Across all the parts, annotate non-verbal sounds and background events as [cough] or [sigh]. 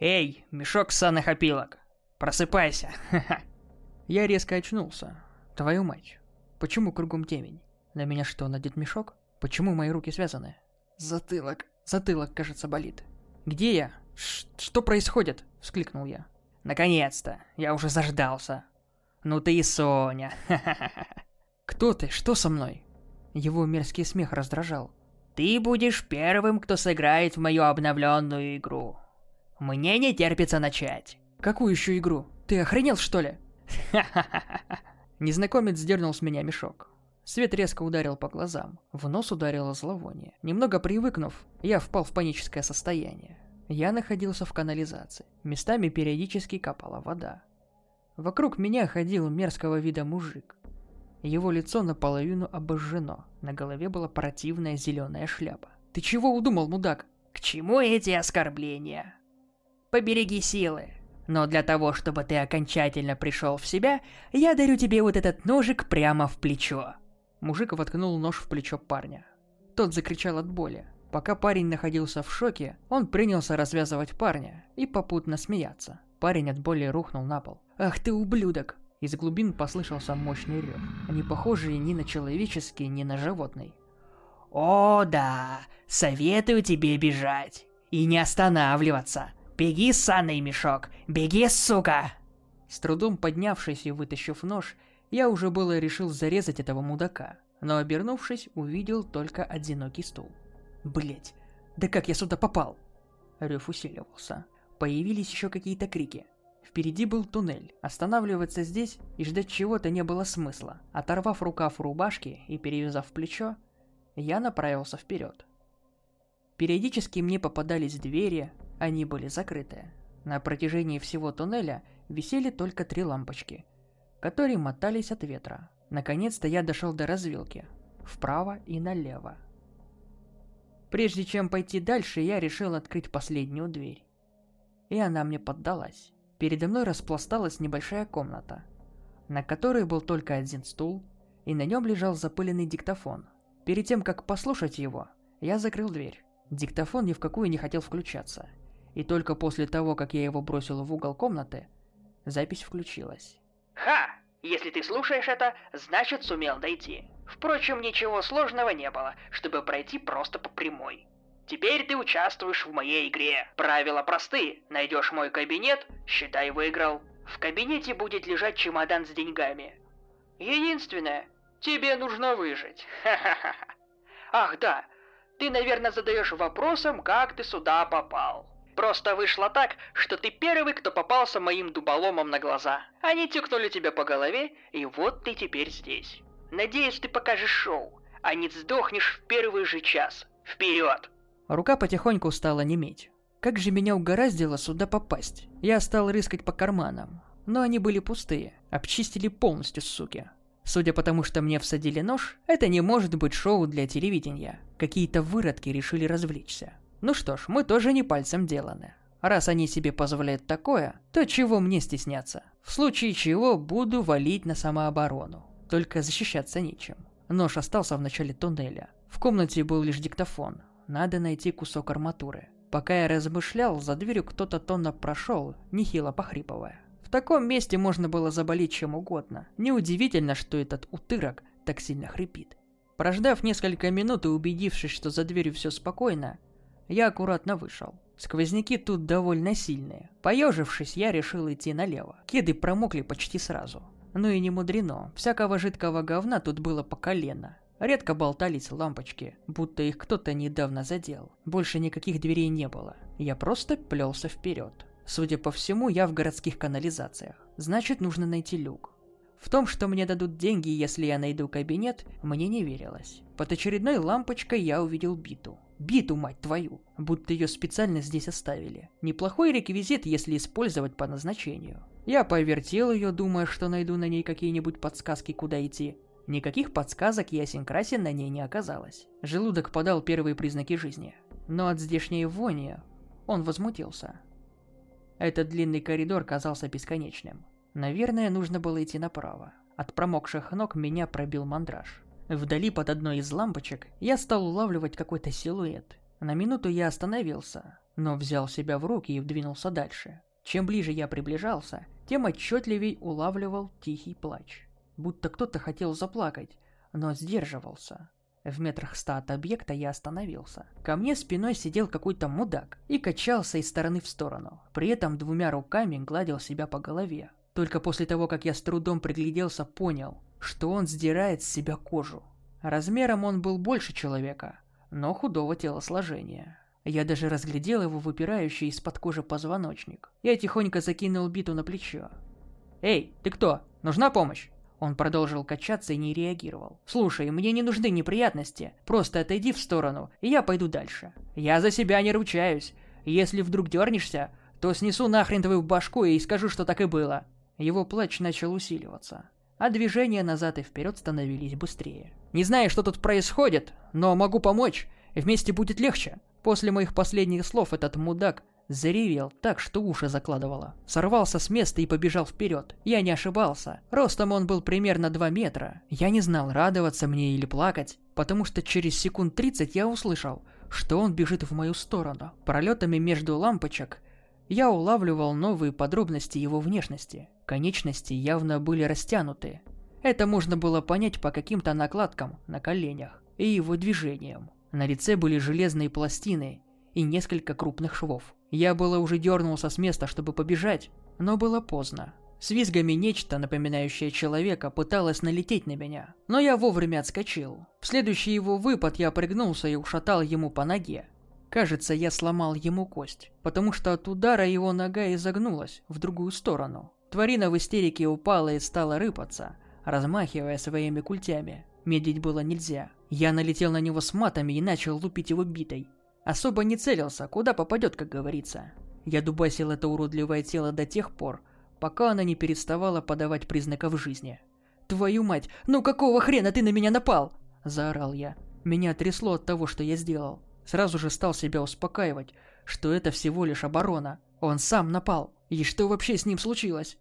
Эй, мешок ссаных опилок, просыпайся. [laughs] Я резко очнулся. Твою мать, почему кругом темень? На меня что, надет мешок? Почему мои руки связаны? Затылок, затылок, кажется, болит. Где я? Ш что происходит? Вскликнул я. Наконец-то, я уже заждался. Ну ты и Соня. [laughs] Кто ты? Что со мной? Его мерзкий смех раздражал. Ты будешь первым, кто сыграет в мою обновленную игру. Мне не терпится начать. Какую еще игру? Ты охренел, что ли? [laughs] Незнакомец сдернул с меня мешок. Свет резко ударил по глазам. В нос ударило зловоние. Немного привыкнув, я впал в паническое состояние. Я находился в канализации. Местами периодически капала вода. Вокруг меня ходил мерзкого вида мужик. Его лицо наполовину обожжено. На голове была противная зеленая шляпа. «Ты чего удумал, мудак?» «К чему эти оскорбления?» «Побереги силы. Но для того, чтобы ты окончательно пришел в себя, я дарю тебе вот этот ножик прямо в плечо». Мужик воткнул нож в плечо парня. Тот закричал от боли. Пока парень находился в шоке, он принялся развязывать парня и попутно смеяться. Парень от боли рухнул на пол. «Ах ты ублюдок!» Из глубин послышался мощный рев, не похожий ни на человеческий, ни на животный. «О, да! Советую тебе бежать! И не останавливаться! Беги, санный мешок! Беги, сука!» С трудом поднявшись и вытащив нож, я уже было решил зарезать этого мудака, но обернувшись, увидел только одинокий стул. Блять, да как я сюда попал? Рев усиливался. Появились еще какие-то крики. Впереди был туннель. Останавливаться здесь и ждать чего-то не было смысла. Оторвав рукав рубашки и перевязав плечо, я направился вперед. Периодически мне попадались двери, они были закрыты. На протяжении всего туннеля висели только три лампочки, которые мотались от ветра. Наконец-то я дошел до развилки. Вправо и налево. Прежде чем пойти дальше, я решил открыть последнюю дверь. И она мне поддалась. Передо мной распласталась небольшая комната, на которой был только один стул, и на нем лежал запыленный диктофон. Перед тем, как послушать его, я закрыл дверь. Диктофон ни в какую не хотел включаться. И только после того, как я его бросил в угол комнаты, запись включилась. «Ха! Если ты слушаешь это, значит сумел дойти. Впрочем, ничего сложного не было, чтобы пройти просто по прямой. Теперь ты участвуешь в моей игре. Правила просты. Найдешь мой кабинет, считай выиграл. В кабинете будет лежать чемодан с деньгами. Единственное, тебе нужно выжить. Ха-ха-ха. Ах да, ты, наверное, задаешь вопросом, как ты сюда попал. Просто вышло так, что ты первый, кто попался моим дуболомом на глаза. Они тюкнули тебя по голове, и вот ты теперь здесь. Надеюсь, ты покажешь шоу, а не сдохнешь в первый же час. Вперед! Рука потихоньку стала неметь. Как же меня угораздило сюда попасть? Я стал рыскать по карманам. Но они были пустые. Обчистили полностью, суки. Судя по тому, что мне всадили нож, это не может быть шоу для телевидения. Какие-то выродки решили развлечься. Ну что ж, мы тоже не пальцем деланы. Раз они себе позволяют такое, то чего мне стесняться? В случае чего буду валить на самооборону. Только защищаться нечем. Нож остался в начале туннеля. В комнате был лишь диктофон, надо найти кусок арматуры. Пока я размышлял, за дверью кто-то тонно прошел, нехило похрипывая. В таком месте можно было заболеть чем угодно. Неудивительно, что этот утырок так сильно хрипит. Прождав несколько минут и убедившись, что за дверью все спокойно, я аккуратно вышел. Сквозняки тут довольно сильные. Поежившись, я решил идти налево. Кеды промокли почти сразу. Ну и не мудрено, всякого жидкого говна тут было по колено. Редко болтались лампочки, будто их кто-то недавно задел. Больше никаких дверей не было. Я просто плелся вперед. Судя по всему, я в городских канализациях. Значит, нужно найти люк. В том, что мне дадут деньги, если я найду кабинет, мне не верилось. Под очередной лампочкой я увидел биту. Биту, мать твою! Будто ее специально здесь оставили. Неплохой реквизит, если использовать по назначению. Я повертел ее, думая, что найду на ней какие-нибудь подсказки, куда идти. Никаких подсказок ясен-красен на ней не оказалось. Желудок подал первые признаки жизни. Но от здешней вони он возмутился. Этот длинный коридор казался бесконечным. Наверное, нужно было идти направо. От промокших ног меня пробил мандраж. Вдали под одной из лампочек я стал улавливать какой-то силуэт. На минуту я остановился. но взял себя в руки и двинулся дальше. Чем ближе я приближался, тем отчетливей улавливал тихий плач. Будто кто-то хотел заплакать, но сдерживался. В метрах ста от объекта я остановился. Ко мне спиной сидел какой-то мудак и качался из стороны в сторону. При этом двумя руками гладил себя по голове. Только после того, как я с трудом пригляделся, понял, что он сдирает с себя кожу. Размером он был больше человека, но худого телосложения. Я даже разглядел его выпирающий из-под кожи позвоночник. Я тихонько закинул биту на плечо. «Эй, ты кто? Нужна помощь?» Он продолжил качаться и не реагировал. «Слушай, мне не нужны неприятности. Просто отойди в сторону, и я пойду дальше. Я за себя не ручаюсь. Если вдруг дернешься, то снесу нахрен твою башку и скажу, что так и было». Его плач начал усиливаться, а движения назад и вперед становились быстрее. «Не знаю, что тут происходит, но могу помочь. Вместе будет легче». После моих последних слов этот мудак заревел так, что уши закладывало. Сорвался с места и побежал вперед. Я не ошибался. Ростом он был примерно 2 метра. Я не знал, радоваться мне или плакать, потому что через секунд 30 я услышал, что он бежит в мою сторону. Пролетами между лампочек я улавливал новые подробности его внешности. Конечности явно были растянуты. Это можно было понять по каким-то накладкам на коленях и его движениям. На лице были железные пластины и несколько крупных швов. Я было уже дернулся с места, чтобы побежать, но было поздно. С визгами нечто, напоминающее человека, пыталось налететь на меня, но я вовремя отскочил. В следующий его выпад я пригнулся и ушатал ему по ноге. Кажется, я сломал ему кость, потому что от удара его нога изогнулась в другую сторону. Тварина в истерике упала и стала рыпаться, размахивая своими культями. Медлить было нельзя. Я налетел на него с матами и начал лупить его битой. Особо не целился, куда попадет, как говорится. Я дубасил это уродливое тело до тех пор, пока она не переставала подавать признаков жизни. «Твою мать, ну какого хрена ты на меня напал?» – заорал я. Меня трясло от того, что я сделал. Сразу же стал себя успокаивать, что это всего лишь оборона. Он сам напал. И что вообще с ним случилось?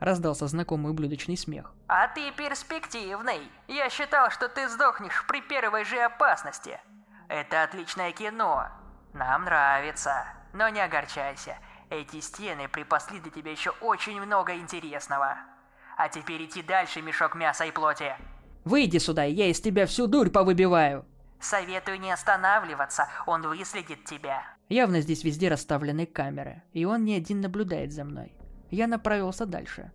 Раздался знакомый ублюдочный смех. А ты перспективный. Я считал, что ты сдохнешь при первой же опасности. Это отличное кино. Нам нравится. Но не огорчайся. Эти стены припасли для тебя еще очень много интересного. А теперь идти дальше, мешок мяса и плоти. Выйди сюда, я из тебя всю дурь повыбиваю. Советую не останавливаться, он выследит тебя. Явно здесь везде расставлены камеры, и он не один наблюдает за мной. Я направился дальше.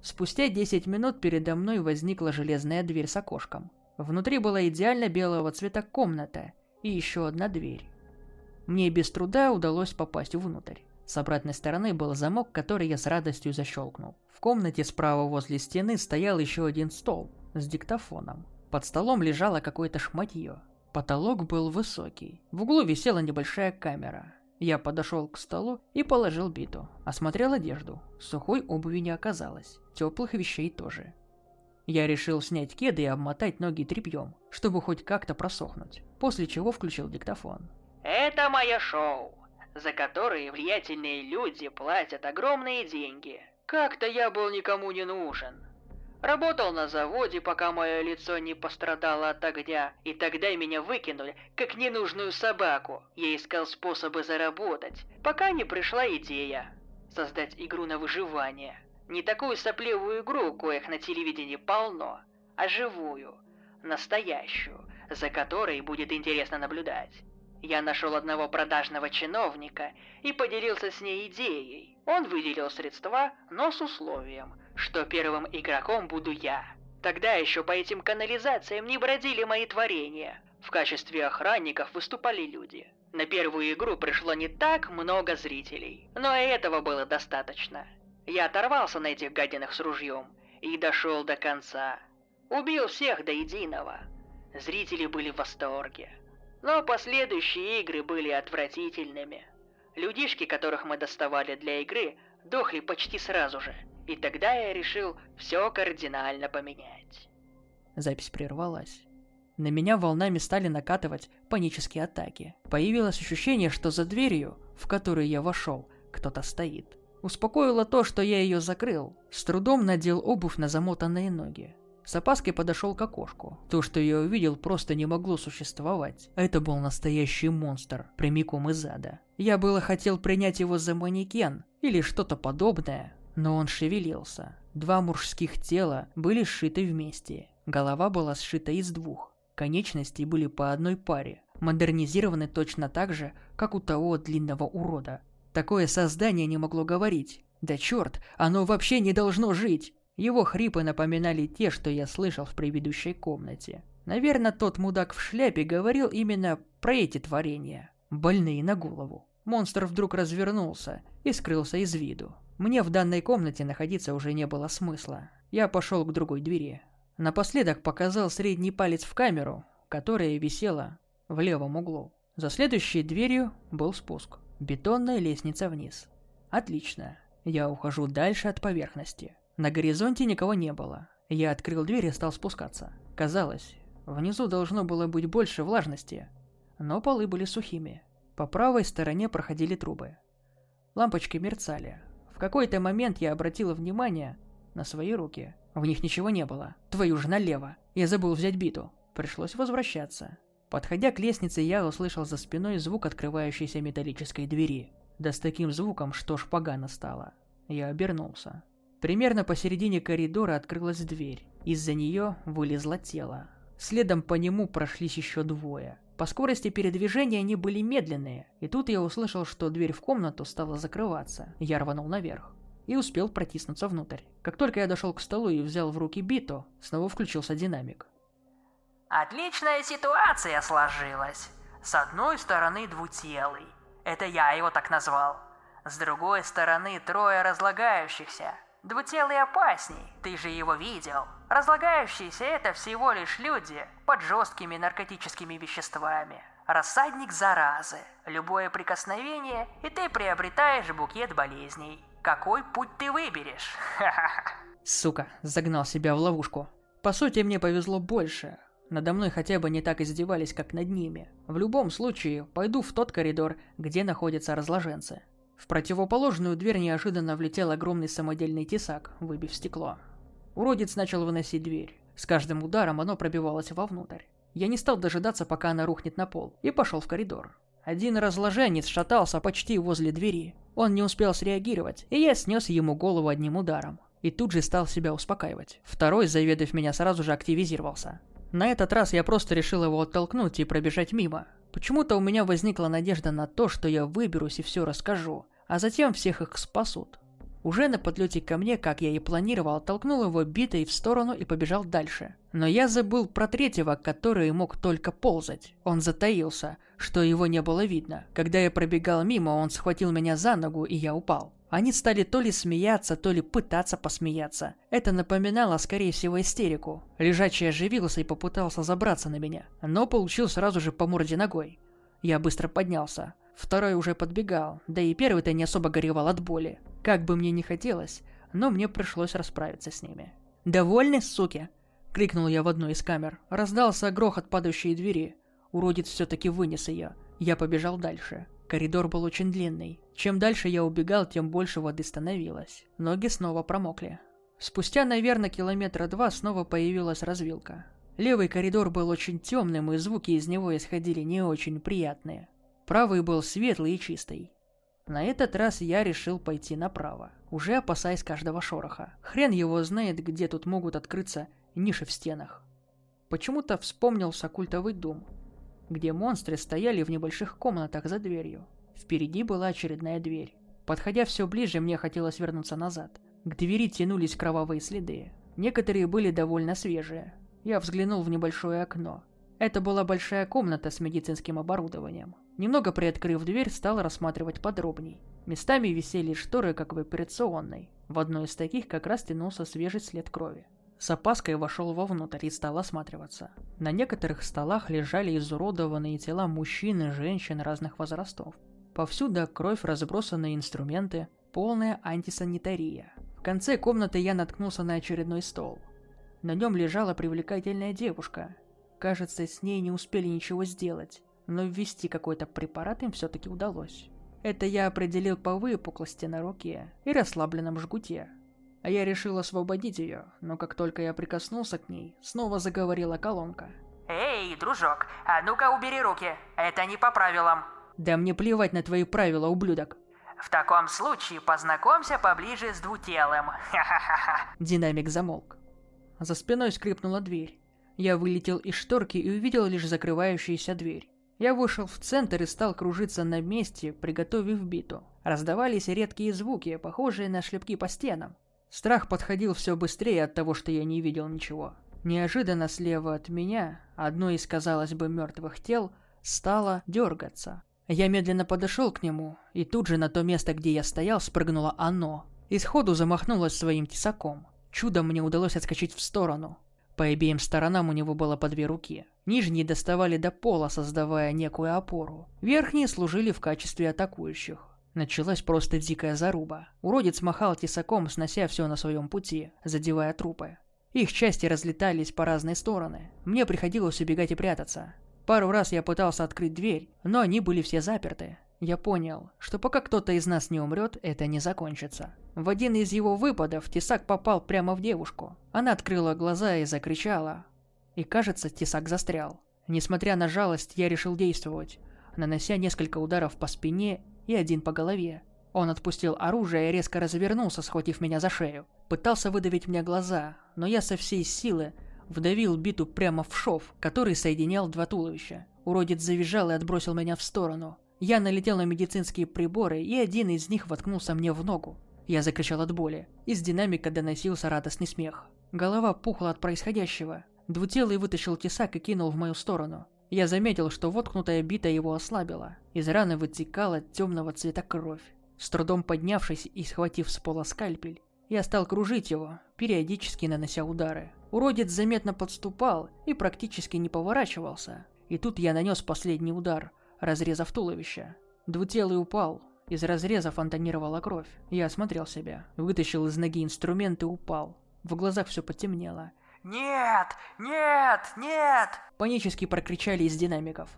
Спустя 10 минут передо мной возникла железная дверь с окошком. Внутри была идеально белого цвета комната и еще одна дверь. Мне без труда удалось попасть внутрь. С обратной стороны был замок, который я с радостью защелкнул. В комнате справа возле стены стоял еще один стол с диктофоном. Под столом лежало какое-то шматье. Потолок был высокий. В углу висела небольшая камера. Я подошел к столу и положил биту. Осмотрел одежду. Сухой обуви не оказалось. Теплых вещей тоже. Я решил снять кеды и обмотать ноги тряпьем, чтобы хоть как-то просохнуть. После чего включил диктофон. Это мое шоу, за которое влиятельные люди платят огромные деньги. Как-то я был никому не нужен. Работал на заводе, пока мое лицо не пострадало от огня, и тогда меня выкинули, как ненужную собаку. Я искал способы заработать, пока не пришла идея создать игру на выживание. Не такую сопливую игру, коих на телевидении полно, а живую, настоящую, за которой будет интересно наблюдать. Я нашел одного продажного чиновника и поделился с ней идеей. Он выделил средства, но с условием – что первым игроком буду я. Тогда еще по этим канализациям не бродили мои творения. В качестве охранников выступали люди. На первую игру пришло не так много зрителей, но и этого было достаточно. Я оторвался на этих гадинах с ружьем и дошел до конца. Убил всех до единого. Зрители были в восторге. Но последующие игры были отвратительными. Людишки, которых мы доставали для игры, дохли почти сразу же – и тогда я решил все кардинально поменять. Запись прервалась. На меня волнами стали накатывать панические атаки. Появилось ощущение, что за дверью, в которую я вошел, кто-то стоит. Успокоило то, что я ее закрыл. С трудом надел обувь на замотанные ноги. С опаской подошел к окошку. То, что я увидел, просто не могло существовать. Это был настоящий монстр, прямиком из ада. Я было хотел принять его за манекен или что-то подобное, но он шевелился. Два мужских тела были сшиты вместе. Голова была сшита из двух. Конечности были по одной паре, модернизированы точно так же, как у того длинного урода. Такое создание не могло говорить. Да черт, оно вообще не должно жить! Его хрипы напоминали те, что я слышал в предыдущей комнате. Наверное, тот мудак в шляпе говорил именно про эти творения. Больные на голову. Монстр вдруг развернулся и скрылся из виду. Мне в данной комнате находиться уже не было смысла. Я пошел к другой двери. Напоследок показал средний палец в камеру, которая висела в левом углу. За следующей дверью был спуск. Бетонная лестница вниз. Отлично. Я ухожу дальше от поверхности. На горизонте никого не было. Я открыл дверь и стал спускаться. Казалось, внизу должно было быть больше влажности, но полы были сухими. По правой стороне проходили трубы. Лампочки мерцали. В какой-то момент я обратила внимание на свои руки. В них ничего не было. Твою же налево. Я забыл взять биту. Пришлось возвращаться. Подходя к лестнице, я услышал за спиной звук открывающейся металлической двери. Да с таким звуком, что ж погано стало. Я обернулся. Примерно посередине коридора открылась дверь. Из-за нее вылезло тело. Следом по нему прошлись еще двое. По скорости передвижения они были медленные, и тут я услышал, что дверь в комнату стала закрываться. Я рванул наверх и успел протиснуться внутрь. Как только я дошел к столу и взял в руки биту, снова включился динамик. Отличная ситуация сложилась. С одной стороны двутелый. Это я его так назвал. С другой стороны трое разлагающихся. Двутелый опасней, ты же его видел. Разлагающиеся это всего лишь люди под жесткими наркотическими веществами. Рассадник заразы. Любое прикосновение, и ты приобретаешь букет болезней. Какой путь ты выберешь? [laughs] Сука, загнал себя в ловушку. По сути, мне повезло больше. Надо мной хотя бы не так издевались, как над ними. В любом случае, пойду в тот коридор, где находятся разложенцы. В противоположную дверь неожиданно влетел огромный самодельный тесак, выбив стекло. Уродец начал выносить дверь. С каждым ударом оно пробивалось вовнутрь. Я не стал дожидаться, пока она рухнет на пол, и пошел в коридор. Один разложенец шатался почти возле двери. Он не успел среагировать, и я снес ему голову одним ударом. И тут же стал себя успокаивать. Второй, заведав меня, сразу же активизировался. На этот раз я просто решил его оттолкнуть и пробежать мимо. Почему-то у меня возникла надежда на то, что я выберусь и все расскажу, а затем всех их спасут. Уже на подлете ко мне, как я и планировал, толкнул его битой в сторону и побежал дальше. Но я забыл про третьего, который мог только ползать. Он затаился, что его не было видно. Когда я пробегал мимо, он схватил меня за ногу, и я упал. Они стали то ли смеяться, то ли пытаться посмеяться. Это напоминало, скорее всего, истерику. Лежачий оживился и попытался забраться на меня, но получил сразу же по морде ногой. Я быстро поднялся. Второй уже подбегал, да и первый-то не особо горевал от боли. Как бы мне ни хотелось, но мне пришлось расправиться с ними. «Довольны, суки?» — крикнул я в одну из камер. Раздался грохот падающей двери. Уродец все-таки вынес ее. Я побежал дальше. Коридор был очень длинный. Чем дальше я убегал, тем больше воды становилось. Ноги снова промокли. Спустя, наверное, километра два снова появилась развилка. Левый коридор был очень темным, и звуки из него исходили не очень приятные. Правый был светлый и чистый. На этот раз я решил пойти направо, уже опасаясь каждого шороха. Хрен его знает, где тут могут открыться ниши в стенах. Почему-то вспомнился культовый дом, где монстры стояли в небольших комнатах за дверью. Впереди была очередная дверь. Подходя все ближе, мне хотелось вернуться назад. К двери тянулись кровавые следы. Некоторые были довольно свежие. Я взглянул в небольшое окно. Это была большая комната с медицинским оборудованием. Немного приоткрыв дверь, стал рассматривать подробней. Местами висели шторы, как в операционной. В одной из таких как раз тянулся свежий след крови. С опаской вошел вовнутрь и стал осматриваться. На некоторых столах лежали изуродованные тела мужчин и женщин разных возрастов. Повсюду кровь, разбросанные инструменты, полная антисанитария. В конце комнаты я наткнулся на очередной стол. На нем лежала привлекательная девушка. Кажется, с ней не успели ничего сделать, но ввести какой-то препарат им все-таки удалось. Это я определил по выпуклости на руке и расслабленном жгуте. а я решил освободить ее, но как только я прикоснулся к ней, снова заговорила колонка. «Эй, дружок, а ну-ка убери руки, это не по правилам». «Да мне плевать на твои правила, ублюдок». «В таком случае познакомься поближе с двутелым, ха-ха-ха». Динамик замолк. За спиной скрипнула дверь. Я вылетел из шторки и увидел лишь закрывающуюся дверь. Я вышел в центр и стал кружиться на месте, приготовив биту. Раздавались редкие звуки, похожие на шлепки по стенам. Страх подходил все быстрее от того, что я не видел ничего. Неожиданно слева от меня, одно из, казалось бы, мертвых тел, стало дергаться. Я медленно подошел к нему, и тут же на то место, где я стоял, спрыгнуло оно. И сходу замахнулось своим тесаком. Чудом мне удалось отскочить в сторону. По обеим сторонам у него было по две руки. Нижние доставали до пола, создавая некую опору. Верхние служили в качестве атакующих. Началась просто дикая заруба. Уродец махал тесаком, снося все на своем пути, задевая трупы. Их части разлетались по разные стороны. Мне приходилось убегать и прятаться. Пару раз я пытался открыть дверь, но они были все заперты. Я понял, что пока кто-то из нас не умрет, это не закончится. В один из его выпадов тесак попал прямо в девушку. Она открыла глаза и закричала. И кажется, тесак застрял. Несмотря на жалость, я решил действовать, нанося несколько ударов по спине и один по голове. Он отпустил оружие и резко развернулся, схватив меня за шею. Пытался выдавить мне глаза, но я со всей силы вдавил биту прямо в шов, который соединял два туловища. Уродец завизжал и отбросил меня в сторону. Я налетел на медицинские приборы, и один из них воткнулся мне в ногу. Я закричал от боли. Из динамика доносился радостный смех. Голова пухла от происходящего. Двутелый вытащил тесак и кинул в мою сторону. Я заметил, что воткнутая бита его ослабила. Из раны вытекала темного цвета кровь. С трудом поднявшись и схватив с пола скальпель, я стал кружить его, периодически нанося удары. Уродец заметно подступал и практически не поворачивался. И тут я нанес последний удар, разрезав туловище. Двутелый упал. Из разреза фонтанировала кровь. Я осмотрел себя, вытащил из ноги инструмент и упал. В глазах все потемнело. «Нет! Нет! Нет!» Панически прокричали из динамиков.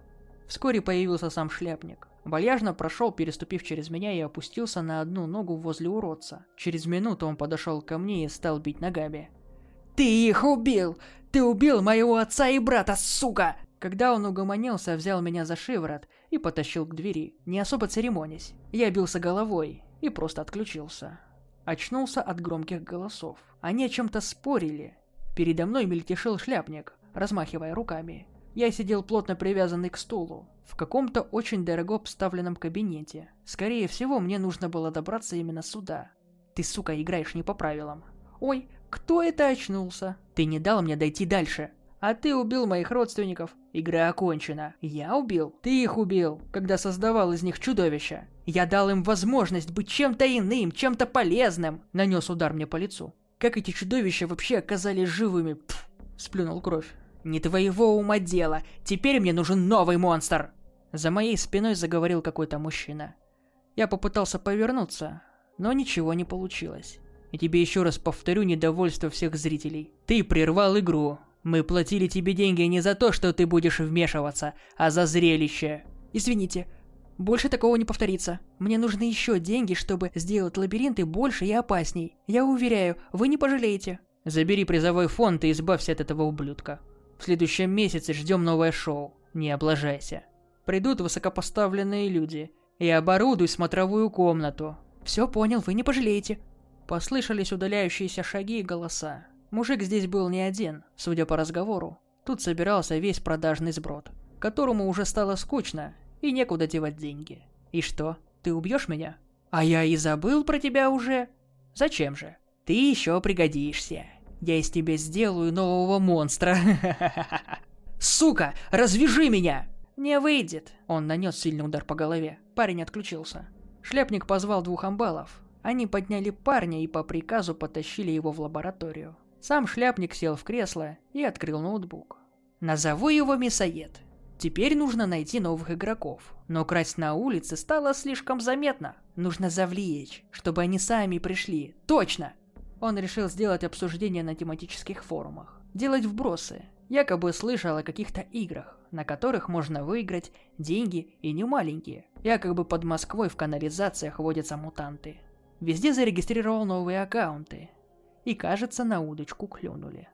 Вскоре появился сам шляпник. Вальяжно прошел, переступив через меня, и опустился на одну ногу возле уродца. Через минуту он подошел ко мне и стал бить ногами. «Ты их убил! Ты убил моего отца и брата, сука!» Когда он угомонился, взял меня за шиворот и потащил к двери, не особо церемонясь. Я бился головой и просто отключился. Очнулся от громких голосов. Они о чем-то спорили, Передо мной мельтешил шляпник, размахивая руками. Я сидел плотно привязанный к стулу, в каком-то очень дорого обставленном кабинете. Скорее всего, мне нужно было добраться именно сюда. Ты, сука, играешь не по правилам. Ой, кто это очнулся? Ты не дал мне дойти дальше. А ты убил моих родственников. Игра окончена. Я убил? Ты их убил, когда создавал из них чудовища. Я дал им возможность быть чем-то иным, чем-то полезным. Нанес удар мне по лицу. Как эти чудовища вообще оказались живыми? Пф, сплюнул кровь. Не твоего ума дело. Теперь мне нужен новый монстр. За моей спиной заговорил какой-то мужчина. Я попытался повернуться, но ничего не получилось. И тебе еще раз повторю недовольство всех зрителей. Ты прервал игру. Мы платили тебе деньги не за то, что ты будешь вмешиваться, а за зрелище. Извините, больше такого не повторится. Мне нужны еще деньги, чтобы сделать лабиринты больше и опасней. Я уверяю, вы не пожалеете. Забери призовой фонд и избавься от этого ублюдка. В следующем месяце ждем новое шоу. Не облажайся. Придут высокопоставленные люди. И оборудуй смотровую комнату. Все понял, вы не пожалеете. Послышались удаляющиеся шаги и голоса. Мужик здесь был не один, судя по разговору. Тут собирался весь продажный сброд, которому уже стало скучно, и некуда девать деньги. И что, ты убьешь меня? А я и забыл про тебя уже. Зачем же? Ты еще пригодишься. Я из тебя сделаю нового монстра. [laughs] Сука, развяжи меня! Не выйдет. Он нанес сильный удар по голове. Парень отключился. Шляпник позвал двух амбалов. Они подняли парня и по приказу потащили его в лабораторию. Сам шляпник сел в кресло и открыл ноутбук. Назову его Мясоед. Теперь нужно найти новых игроков. Но красть на улице стало слишком заметно. Нужно завлечь, чтобы они сами пришли. Точно! Он решил сделать обсуждение на тематических форумах. Делать вбросы. Якобы слышал о каких-то играх, на которых можно выиграть деньги и не маленькие. Якобы под Москвой в канализациях водятся мутанты. Везде зарегистрировал новые аккаунты. и, кажется, на удочку клюнули.